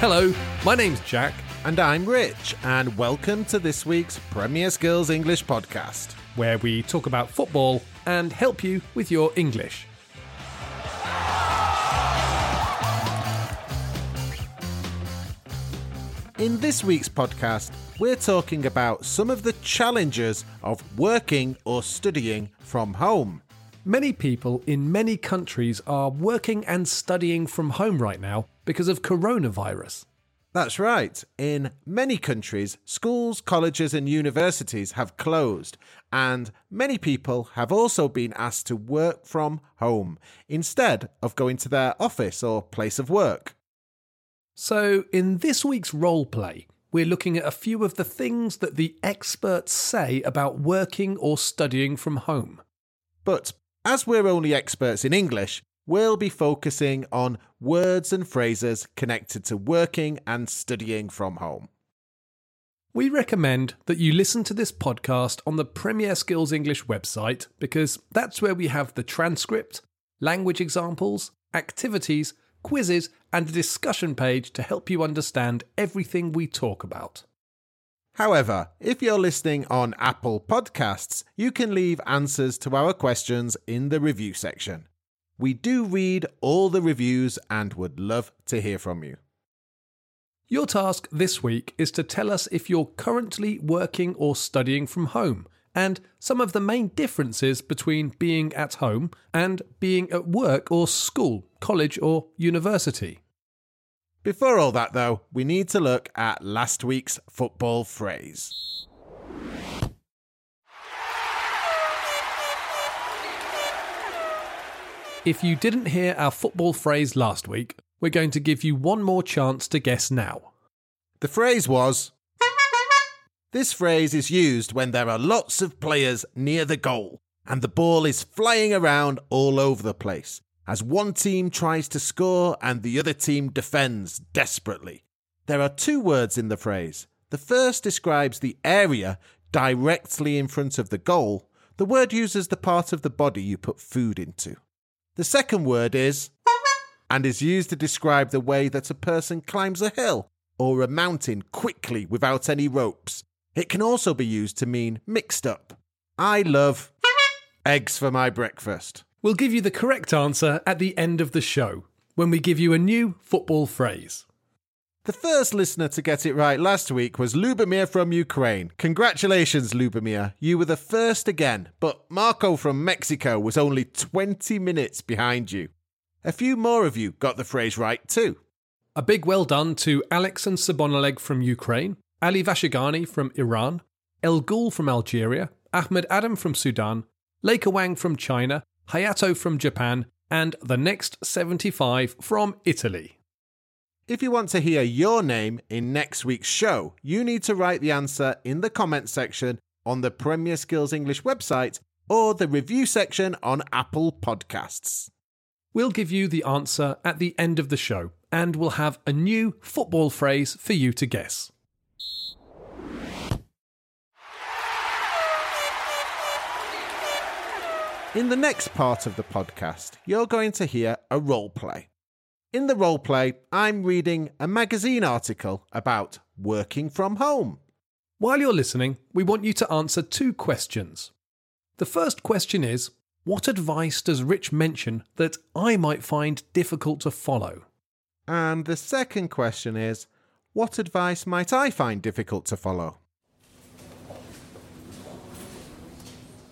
Hello, my name's Jack. And I'm Rich, and welcome to this week's Premier Skills English podcast. where we talk about football and help you with your English. In this week's podcast, we're talking about some of the challenges of working or studying from home. Many people in many countries are working and studying from home right now because of coronavirus. That's right. In many countries, schools, colleges, and universities have closed, and many people have also been asked to work from home instead of going to their office or place of work. So, in this week's role play, we're looking at a few of the things that the experts say about working or studying from home. But as we're only experts in English, we'll be focusing on words and phrases connected to working and studying from home. We recommend that you listen to this podcast on the Premier Skills English website because that's where we have the transcript, language examples, activities, quizzes, and a discussion page to help you understand everything we talk about. However, if you're listening on Apple Podcasts, you can leave answers to our questions in the review section. We do read all the reviews and would love to hear from you. Your task this week is to tell us if you're currently working or studying from home and some of the main differences between being at home and being at work or school, college or university. Before all that, though, we need to look at last week's football phrase. If you didn't hear our football phrase last week, we're going to give you one more chance to guess now. The phrase was This phrase is used when there are lots of players near the goal and the ball is flying around all over the place as one team tries to score and the other team defends desperately. There are two words in the phrase. The first describes the area directly in front of the goal. The word uses the part of the body you put food into. The second word is and is used to describe the way that a person climbs a hill or a mountain quickly without any ropes. It can also be used to mean mixed up. I love eggs for my breakfast. We'll give you the correct answer at the end of the show when we give you a new football phrase. The first listener to get it right last week was Lubomir from Ukraine. Congratulations, Lubomir. You were the first again, but Marco from Mexico was only 20 minutes behind you. A few more of you got the phrase right too. A big well done to Alex and Sabonaleg from Ukraine, Ali Vashigani from Iran, El Ghul from Algeria, Ahmed Adam from Sudan, Leica Wang from China, Hayato from Japan, and the next 75 from Italy. If you want to hear your name in next week's show, you need to write the answer in the comments section on the Premier Skills English website or the review section on Apple Podcasts. We'll give you the answer at the end of the show, and we'll have a new football phrase for you to guess. In the next part of the podcast, you're going to hear a role play. In the role play, I'm reading a magazine article about working from home. While you're listening, we want you to answer two questions. The first question is What advice does Rich mention that I might find difficult to follow? And the second question is What advice might I find difficult to follow?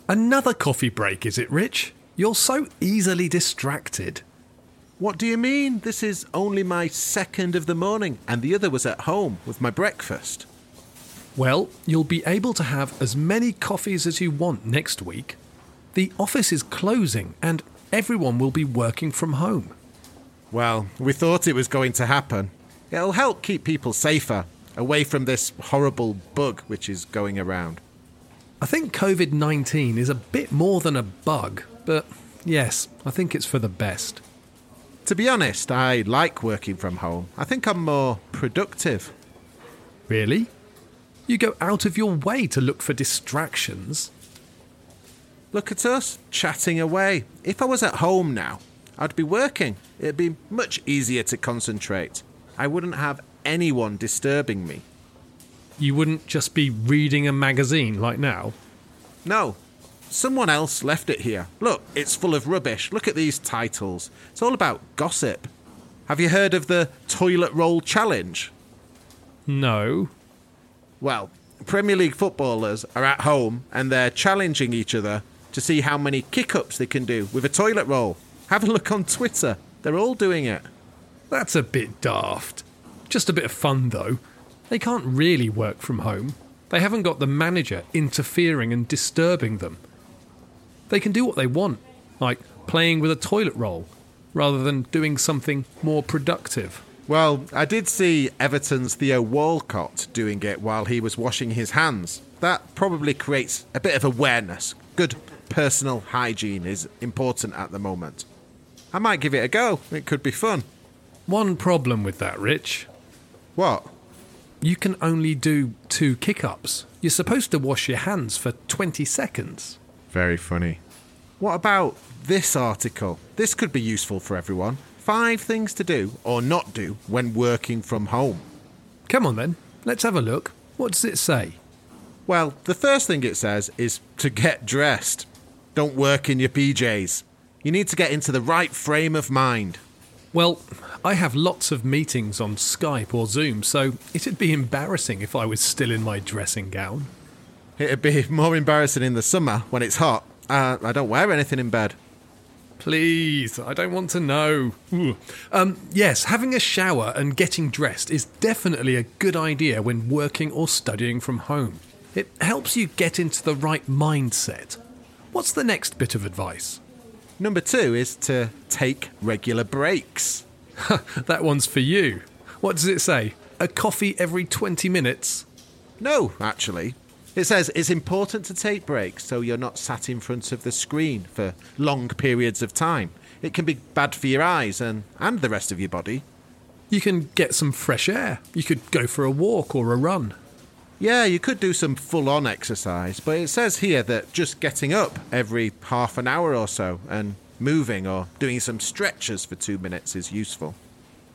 Another coffee break, is it, Rich? You're so easily distracted. What do you mean? This is only my second of the morning, and the other was at home with my breakfast. Well, you'll be able to have as many coffees as you want next week. The office is closing and everyone will be working from home. Well, we thought it was going to happen. It'll help keep people safer, away from this horrible bug which is going around. I think COVID 19 is a bit more than a bug, but yes, I think it's for the best. To be honest, I like working from home. I think I'm more productive. Really? You go out of your way to look for distractions. Look at us, chatting away. If I was at home now, I'd be working. It'd be much easier to concentrate. I wouldn't have anyone disturbing me. You wouldn't just be reading a magazine like now? No, someone else left it here. Look, it's full of rubbish. Look at these titles. It's all about gossip. Have you heard of the toilet roll challenge? No. Well, Premier League footballers are at home and they're challenging each other to see how many kick ups they can do with a toilet roll. Have a look on Twitter. They're all doing it. That's a bit daft. Just a bit of fun, though. They can't really work from home. They haven't got the manager interfering and disturbing them. They can do what they want, like playing with a toilet roll, rather than doing something more productive. Well, I did see Everton's Theo Walcott doing it while he was washing his hands. That probably creates a bit of awareness. Good personal hygiene is important at the moment. I might give it a go. It could be fun. One problem with that, Rich. What? You can only do two kick ups. You're supposed to wash your hands for 20 seconds. Very funny. What about this article? This could be useful for everyone. Five things to do or not do when working from home. Come on then, let's have a look. What does it say? Well, the first thing it says is to get dressed. Don't work in your PJs. You need to get into the right frame of mind. Well, I have lots of meetings on Skype or Zoom, so it'd be embarrassing if I was still in my dressing gown. It'd be more embarrassing in the summer when it's hot. Uh, I don't wear anything in bed. Please, I don't want to know. Um, yes, having a shower and getting dressed is definitely a good idea when working or studying from home. It helps you get into the right mindset. What's the next bit of advice? Number two is to take regular breaks. that one's for you. What does it say? A coffee every 20 minutes? No, actually. It says it's important to take breaks so you're not sat in front of the screen for long periods of time. It can be bad for your eyes and, and the rest of your body. You can get some fresh air. You could go for a walk or a run. Yeah, you could do some full on exercise, but it says here that just getting up every half an hour or so and moving or doing some stretches for two minutes is useful.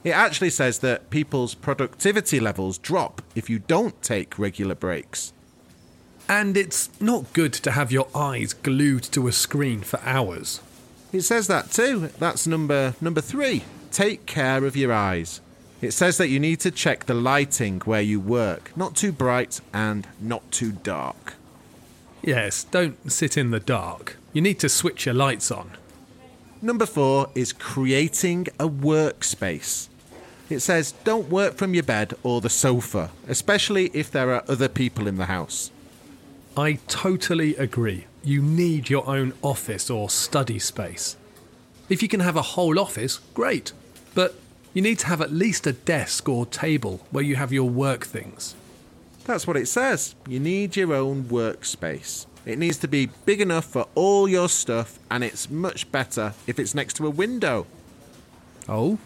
It actually says that people's productivity levels drop if you don't take regular breaks. And it's not good to have your eyes glued to a screen for hours. It says that too. That's number number 3. Take care of your eyes. It says that you need to check the lighting where you work, not too bright and not too dark. Yes, don't sit in the dark. You need to switch your lights on. Number 4 is creating a workspace. It says don't work from your bed or the sofa, especially if there are other people in the house. I totally agree. You need your own office or study space. If you can have a whole office, great. But you need to have at least a desk or table where you have your work things. That's what it says. You need your own workspace. It needs to be big enough for all your stuff, and it's much better if it's next to a window. Oh,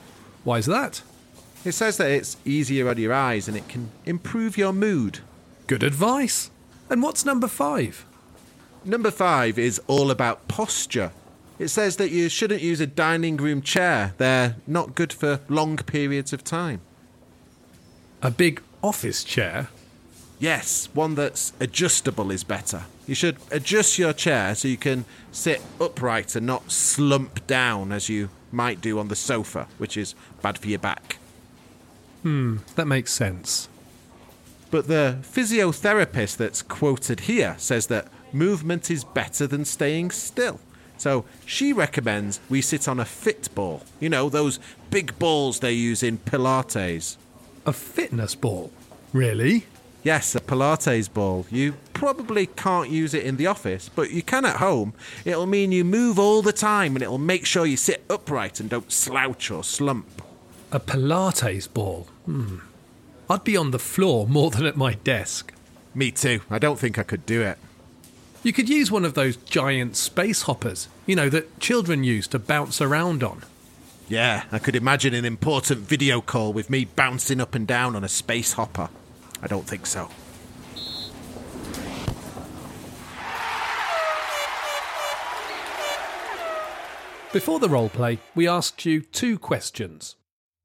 why is that? It says that it's easier on your eyes and it can improve your mood. Good advice. And what's number five? Number five is all about posture. It says that you shouldn't use a dining room chair, they're not good for long periods of time. A big office chair? Yes, one that's adjustable is better. You should adjust your chair so you can sit upright and not slump down as you might do on the sofa, which is bad for your back. Hmm, that makes sense. But the physiotherapist that's quoted here says that movement is better than staying still. So she recommends we sit on a fit ball. You know, those big balls they use in Pilates. A fitness ball? Really? Yes, a Pilates ball. You probably can't use it in the office, but you can at home. It'll mean you move all the time and it'll make sure you sit upright and don't slouch or slump. A Pilates ball? Hmm. I'd be on the floor more than at my desk. Me too. I don't think I could do it. You could use one of those giant space hoppers, you know, that children use to bounce around on. Yeah, I could imagine an important video call with me bouncing up and down on a space hopper. I don't think so. Before the roleplay, we asked you two questions.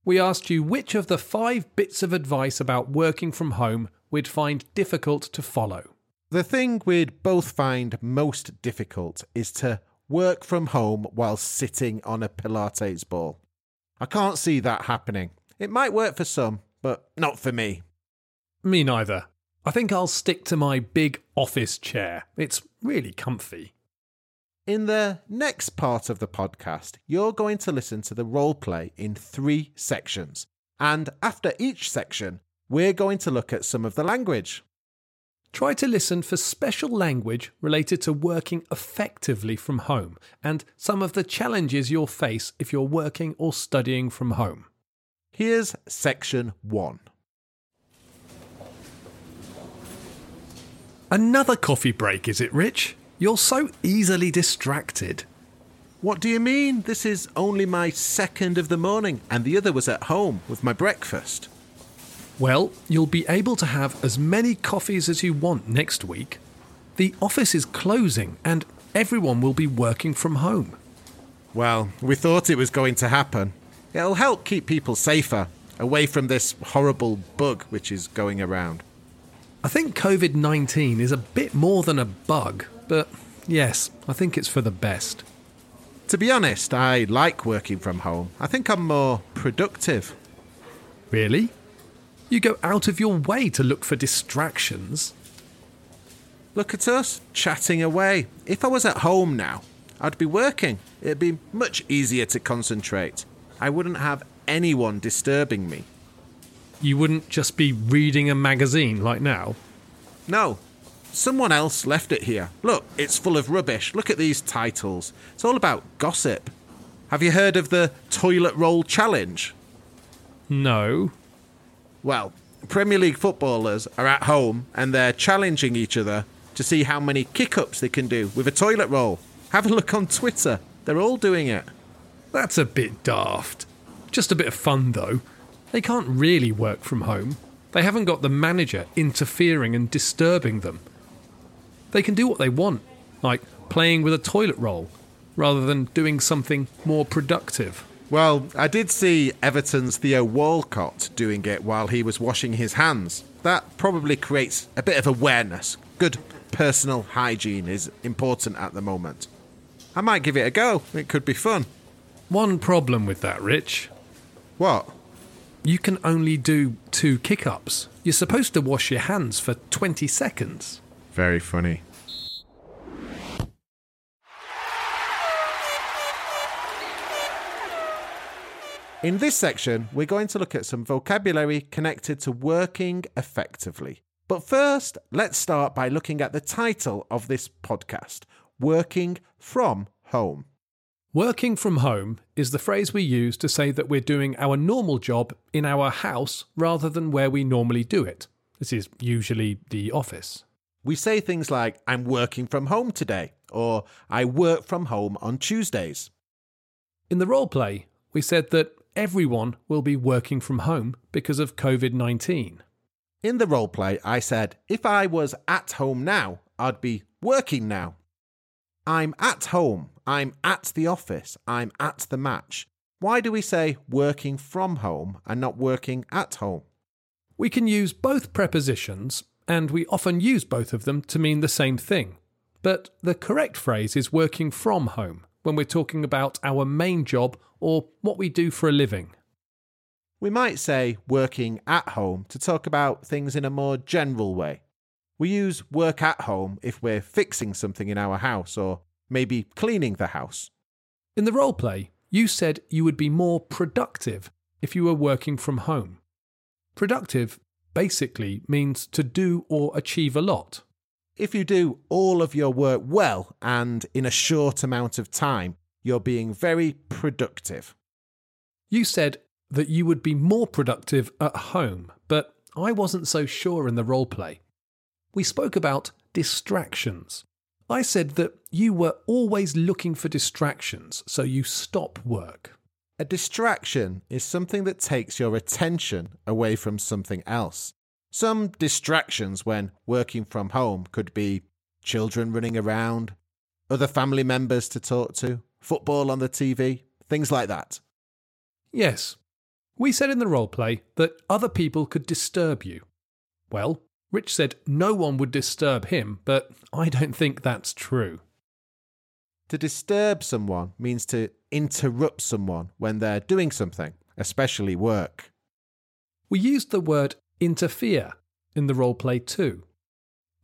We asked you which of the five bits of advice about working from home we'd find difficult to follow. The thing we'd both find most difficult is to work from home while sitting on a Pilates ball. I can't see that happening. It might work for some, but not for me. Me neither. I think I'll stick to my big office chair. It's really comfy. In the next part of the podcast, you're going to listen to the role play in three sections. And after each section, we're going to look at some of the language. Try to listen for special language related to working effectively from home and some of the challenges you'll face if you're working or studying from home. Here's section one. Another coffee break, is it, Rich? You're so easily distracted. What do you mean? This is only my second of the morning, and the other was at home with my breakfast. Well, you'll be able to have as many coffees as you want next week. The office is closing and everyone will be working from home. Well, we thought it was going to happen. It'll help keep people safer, away from this horrible bug which is going around. I think COVID 19 is a bit more than a bug, but yes, I think it's for the best. To be honest, I like working from home. I think I'm more productive. Really? You go out of your way to look for distractions. Look at us, chatting away. If I was at home now, I'd be working. It'd be much easier to concentrate. I wouldn't have anyone disturbing me. You wouldn't just be reading a magazine like now? No. Someone else left it here. Look, it's full of rubbish. Look at these titles. It's all about gossip. Have you heard of the toilet roll challenge? No. Well, Premier League footballers are at home and they're challenging each other to see how many kick ups they can do with a toilet roll. Have a look on Twitter. They're all doing it. That's a bit daft. Just a bit of fun, though. They can't really work from home. They haven't got the manager interfering and disturbing them. They can do what they want, like playing with a toilet roll, rather than doing something more productive. Well, I did see Everton's Theo Walcott doing it while he was washing his hands. That probably creates a bit of awareness. Good personal hygiene is important at the moment. I might give it a go. It could be fun. One problem with that, Rich. What? You can only do two kick ups. You're supposed to wash your hands for 20 seconds. Very funny. In this section, we're going to look at some vocabulary connected to working effectively. But first, let's start by looking at the title of this podcast Working from Home. Working from home is the phrase we use to say that we're doing our normal job in our house rather than where we normally do it. This is usually the office. We say things like, I'm working from home today, or I work from home on Tuesdays. In the role play, we said that everyone will be working from home because of COVID 19. In the role play, I said, if I was at home now, I'd be working now. I'm at home, I'm at the office, I'm at the match. Why do we say working from home and not working at home? We can use both prepositions, and we often use both of them to mean the same thing. But the correct phrase is working from home when we're talking about our main job or what we do for a living. We might say working at home to talk about things in a more general way. We use work at home if we're fixing something in our house or maybe cleaning the house. In the role play, you said you would be more productive if you were working from home. Productive basically means to do or achieve a lot. If you do all of your work well and in a short amount of time, you're being very productive. You said that you would be more productive at home, but I wasn't so sure in the role play. We spoke about distractions. I said that you were always looking for distractions, so you stop work. A distraction is something that takes your attention away from something else. Some distractions when working from home could be children running around, other family members to talk to, football on the TV, things like that. Yes, We said in the roleplay that other people could disturb you. Well, Rich said no one would disturb him, but I don't think that's true. To disturb someone means to interrupt someone when they're doing something, especially work. We used the word interfere in the role play too.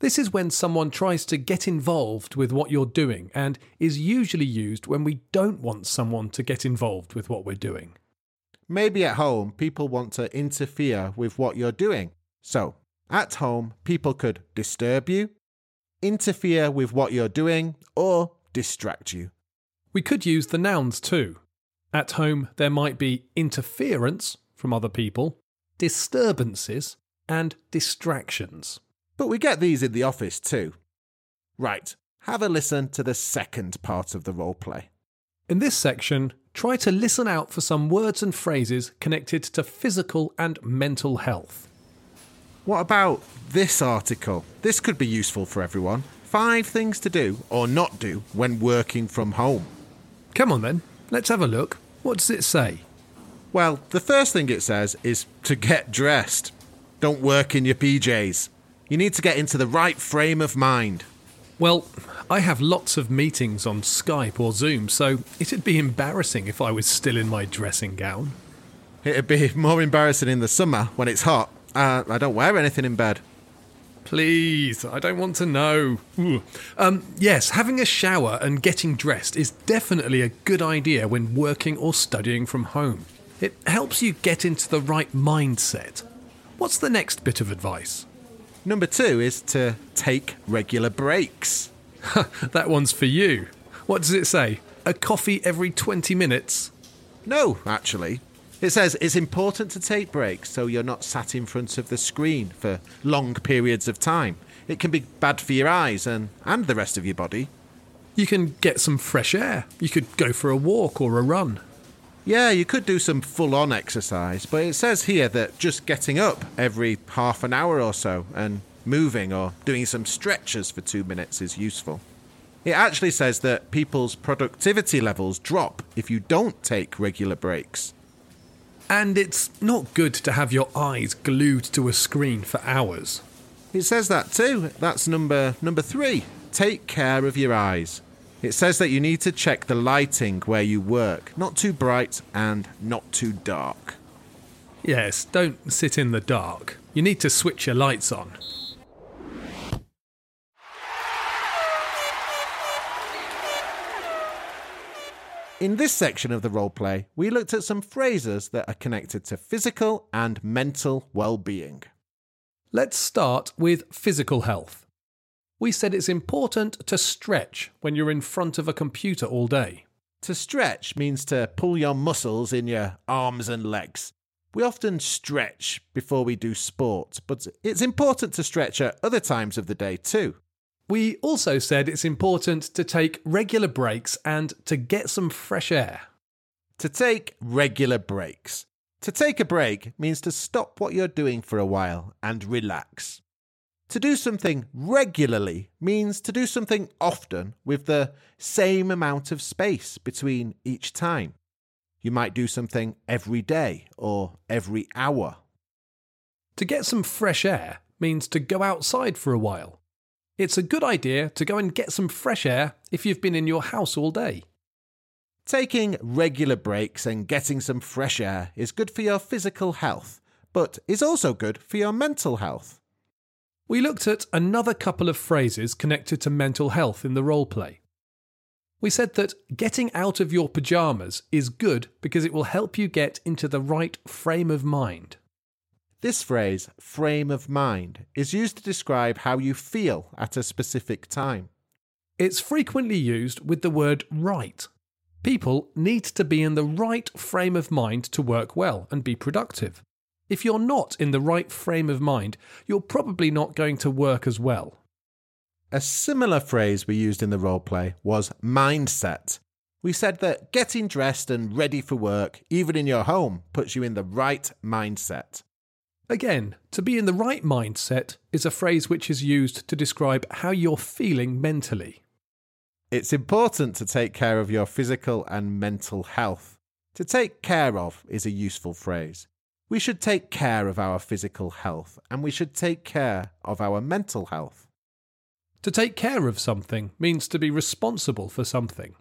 This is when someone tries to get involved with what you're doing and is usually used when we don't want someone to get involved with what we're doing. Maybe at home, people want to interfere with what you're doing. So, at home, people could disturb you, interfere with what you're doing, or distract you. We could use the nouns too. At home, there might be interference from other people, disturbances, and distractions. But we get these in the office too. Right, have a listen to the second part of the role play. In this section, try to listen out for some words and phrases connected to physical and mental health. What about this article? This could be useful for everyone. Five things to do or not do when working from home. Come on then, let's have a look. What does it say? Well, the first thing it says is to get dressed. Don't work in your PJs. You need to get into the right frame of mind. Well, I have lots of meetings on Skype or Zoom, so it'd be embarrassing if I was still in my dressing gown. It'd be more embarrassing in the summer when it's hot. Uh, I don't wear anything in bed. Please, I don't want to know. Um, yes, having a shower and getting dressed is definitely a good idea when working or studying from home. It helps you get into the right mindset. What's the next bit of advice? Number two is to take regular breaks. that one's for you. What does it say? A coffee every 20 minutes? No, actually. It says it's important to take breaks so you're not sat in front of the screen for long periods of time. It can be bad for your eyes and, and the rest of your body. You can get some fresh air. You could go for a walk or a run. Yeah, you could do some full on exercise, but it says here that just getting up every half an hour or so and moving or doing some stretches for two minutes is useful. It actually says that people's productivity levels drop if you don't take regular breaks. And it's not good to have your eyes glued to a screen for hours. It says that too. That's number number 3. Take care of your eyes. It says that you need to check the lighting where you work, not too bright and not too dark. Yes, don't sit in the dark. You need to switch your lights on. In this section of the roleplay, we looked at some phrases that are connected to physical and mental well-being. Let's start with physical health. We said it's important to stretch when you're in front of a computer all day. To stretch means to pull your muscles in your arms and legs. We often stretch before we do sport, but it's important to stretch at other times of the day too. We also said it's important to take regular breaks and to get some fresh air. To take regular breaks. To take a break means to stop what you're doing for a while and relax. To do something regularly means to do something often with the same amount of space between each time. You might do something every day or every hour. To get some fresh air means to go outside for a while. It's a good idea to go and get some fresh air if you've been in your house all day. Taking regular breaks and getting some fresh air is good for your physical health, but is also good for your mental health. We looked at another couple of phrases connected to mental health in the role play. We said that getting out of your pyjamas is good because it will help you get into the right frame of mind. This phrase, frame of mind, is used to describe how you feel at a specific time. It's frequently used with the word right. People need to be in the right frame of mind to work well and be productive. If you're not in the right frame of mind, you're probably not going to work as well. A similar phrase we used in the roleplay was mindset. We said that getting dressed and ready for work, even in your home, puts you in the right mindset. Again, to be in the right mindset is a phrase which is used to describe how you're feeling mentally. It's important to take care of your physical and mental health. To take care of is a useful phrase. We should take care of our physical health and we should take care of our mental health. To take care of something means to be responsible for something.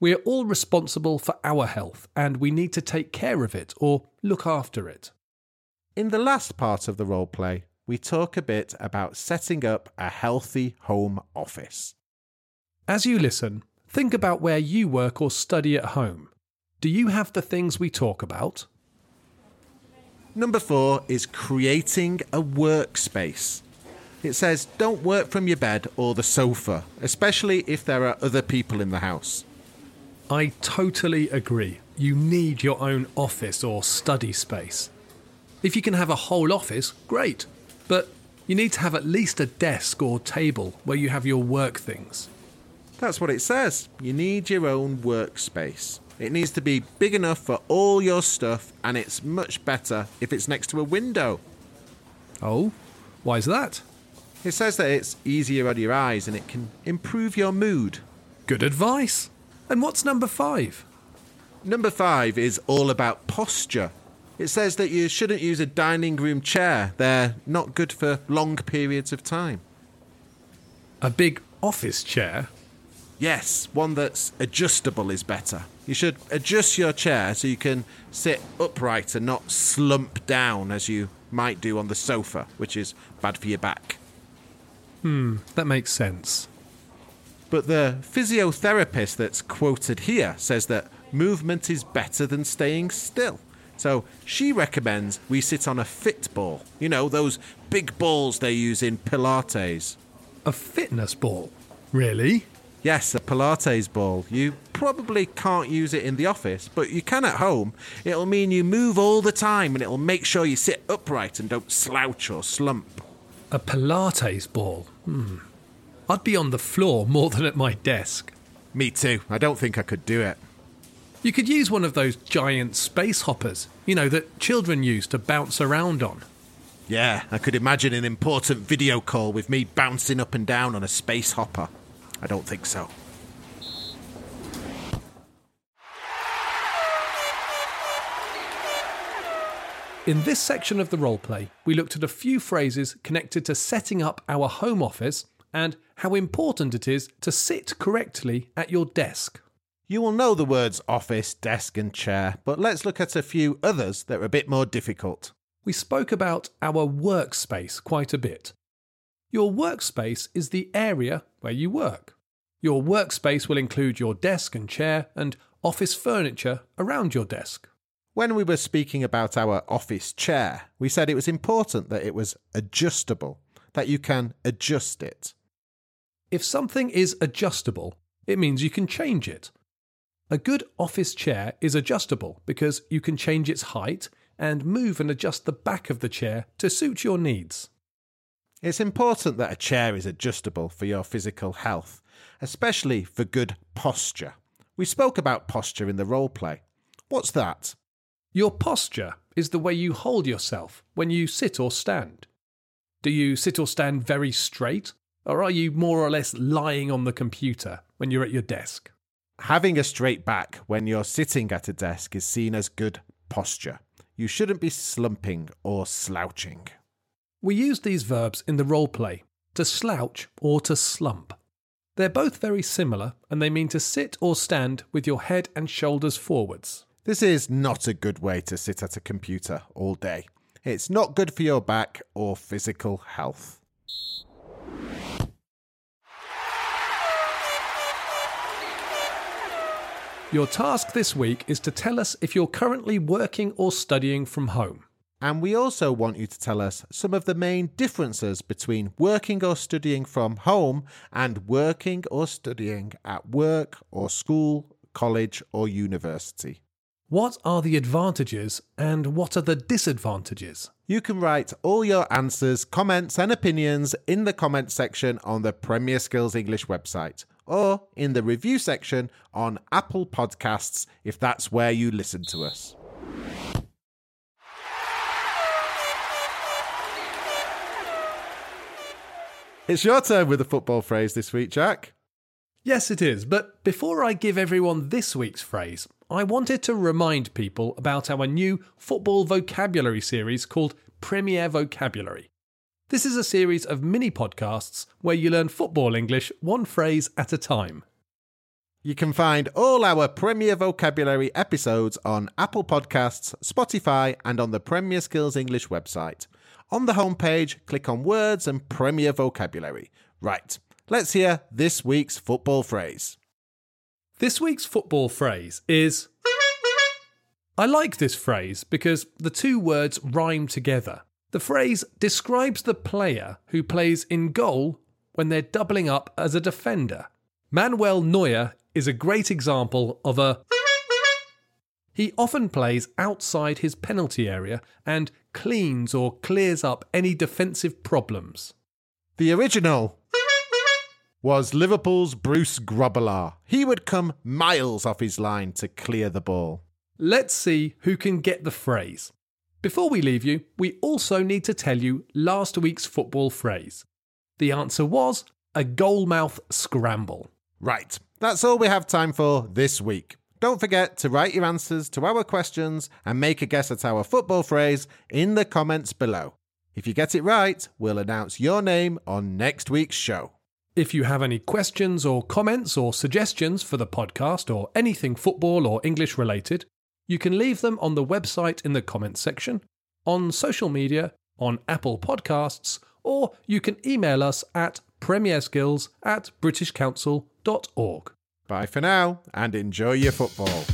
We are all responsible for our health and we need to take care of it or look after it. In the last part of the role play, we talk a bit about setting up a healthy home office. As you listen, think about where you work or study at home. Do you have the things we talk about? Number four is creating a workspace. It says don't work from your bed or the sofa, especially if there are other people in the house. I totally agree. You need your own office or study space. If you can have a whole office, great. But you need to have at least a desk or table where you have your work things. That's what it says. You need your own workspace. It needs to be big enough for all your stuff, and it's much better if it's next to a window. Oh, why is that? It says that it's easier on your eyes and it can improve your mood. Good advice. And what's number five? Number five is all about posture. It says that you shouldn't use a dining room chair, they're not good for long periods of time. A big office chair? Yes, one that's adjustable is better. You should adjust your chair so you can sit upright and not slump down as you might do on the sofa, which is bad for your back. Hmm, that makes sense. But the physiotherapist that's quoted here says that movement is better than staying still. So she recommends we sit on a fit ball. You know, those big balls they use in Pilates. A fitness ball? Really? Yes, a Pilates ball. You probably can't use it in the office, but you can at home. It'll mean you move all the time and it'll make sure you sit upright and don't slouch or slump. A Pilates ball? Hmm. I'd be on the floor more than at my desk. Me too. I don't think I could do it. You could use one of those giant space hoppers, you know, that children use to bounce around on. Yeah, I could imagine an important video call with me bouncing up and down on a space hopper. I don't think so. In this section of the roleplay, we looked at a few phrases connected to setting up our home office and how important it is to sit correctly at your desk. You will know the words office, desk, and chair, but let's look at a few others that are a bit more difficult. We spoke about our workspace quite a bit. Your workspace is the area where you work. Your workspace will include your desk and chair and office furniture around your desk. When we were speaking about our office chair, we said it was important that it was adjustable, that you can adjust it. If something is adjustable, it means you can change it. A good office chair is adjustable because you can change its height and move and adjust the back of the chair to suit your needs. It's important that a chair is adjustable for your physical health, especially for good posture. We spoke about posture in the role play. What's that? Your posture is the way you hold yourself when you sit or stand. Do you sit or stand very straight, or are you more or less lying on the computer when you're at your desk? Having a straight back when you're sitting at a desk is seen as good posture. You shouldn't be slumping or slouching. We use these verbs in the role play to slouch or to slump. They're both very similar and they mean to sit or stand with your head and shoulders forwards. This is not a good way to sit at a computer all day. It's not good for your back or physical health. Your task this week is to tell us if you're currently working or studying from home. And we also want you to tell us some of the main differences between working or studying from home and working or studying at work or school, college, or university. What are the advantages and what are the disadvantages? You can write all your answers, comments, and opinions in the comment section on the Premier Skills English website or in the review section on Apple Podcasts if that's where you listen to us. It's your turn with the football phrase this week, Jack. Yes, it is, but before I give everyone this week's phrase, I wanted to remind people about our new football vocabulary series called Premier Vocabulary. This is a series of mini podcasts where you learn football English one phrase at a time. You can find all our Premier Vocabulary episodes on Apple Podcasts, Spotify, and on the Premier Skills English website. On the homepage, click on Words and Premier Vocabulary. Right, let's hear this week's football phrase. This week's football phrase is. I like this phrase because the two words rhyme together. The phrase describes the player who plays in goal when they're doubling up as a defender. Manuel Neuer is a great example of a. He often plays outside his penalty area and cleans or clears up any defensive problems. The original was Liverpool's Bruce Grobbelaar. He would come miles off his line to clear the ball. Let's see who can get the phrase. Before we leave you, we also need to tell you last week's football phrase. The answer was a goalmouth scramble. Right, that's all we have time for this week. Don't forget to write your answers to our questions and make a guess at our football phrase in the comments below. If you get it right, we'll announce your name on next week's show. If you have any questions or comments or suggestions for the podcast or anything football or English related, you can leave them on the website in the comments section, on social media, on Apple Podcasts, or you can email us at premierskills at britishcouncil.org. Bye for now and enjoy your football.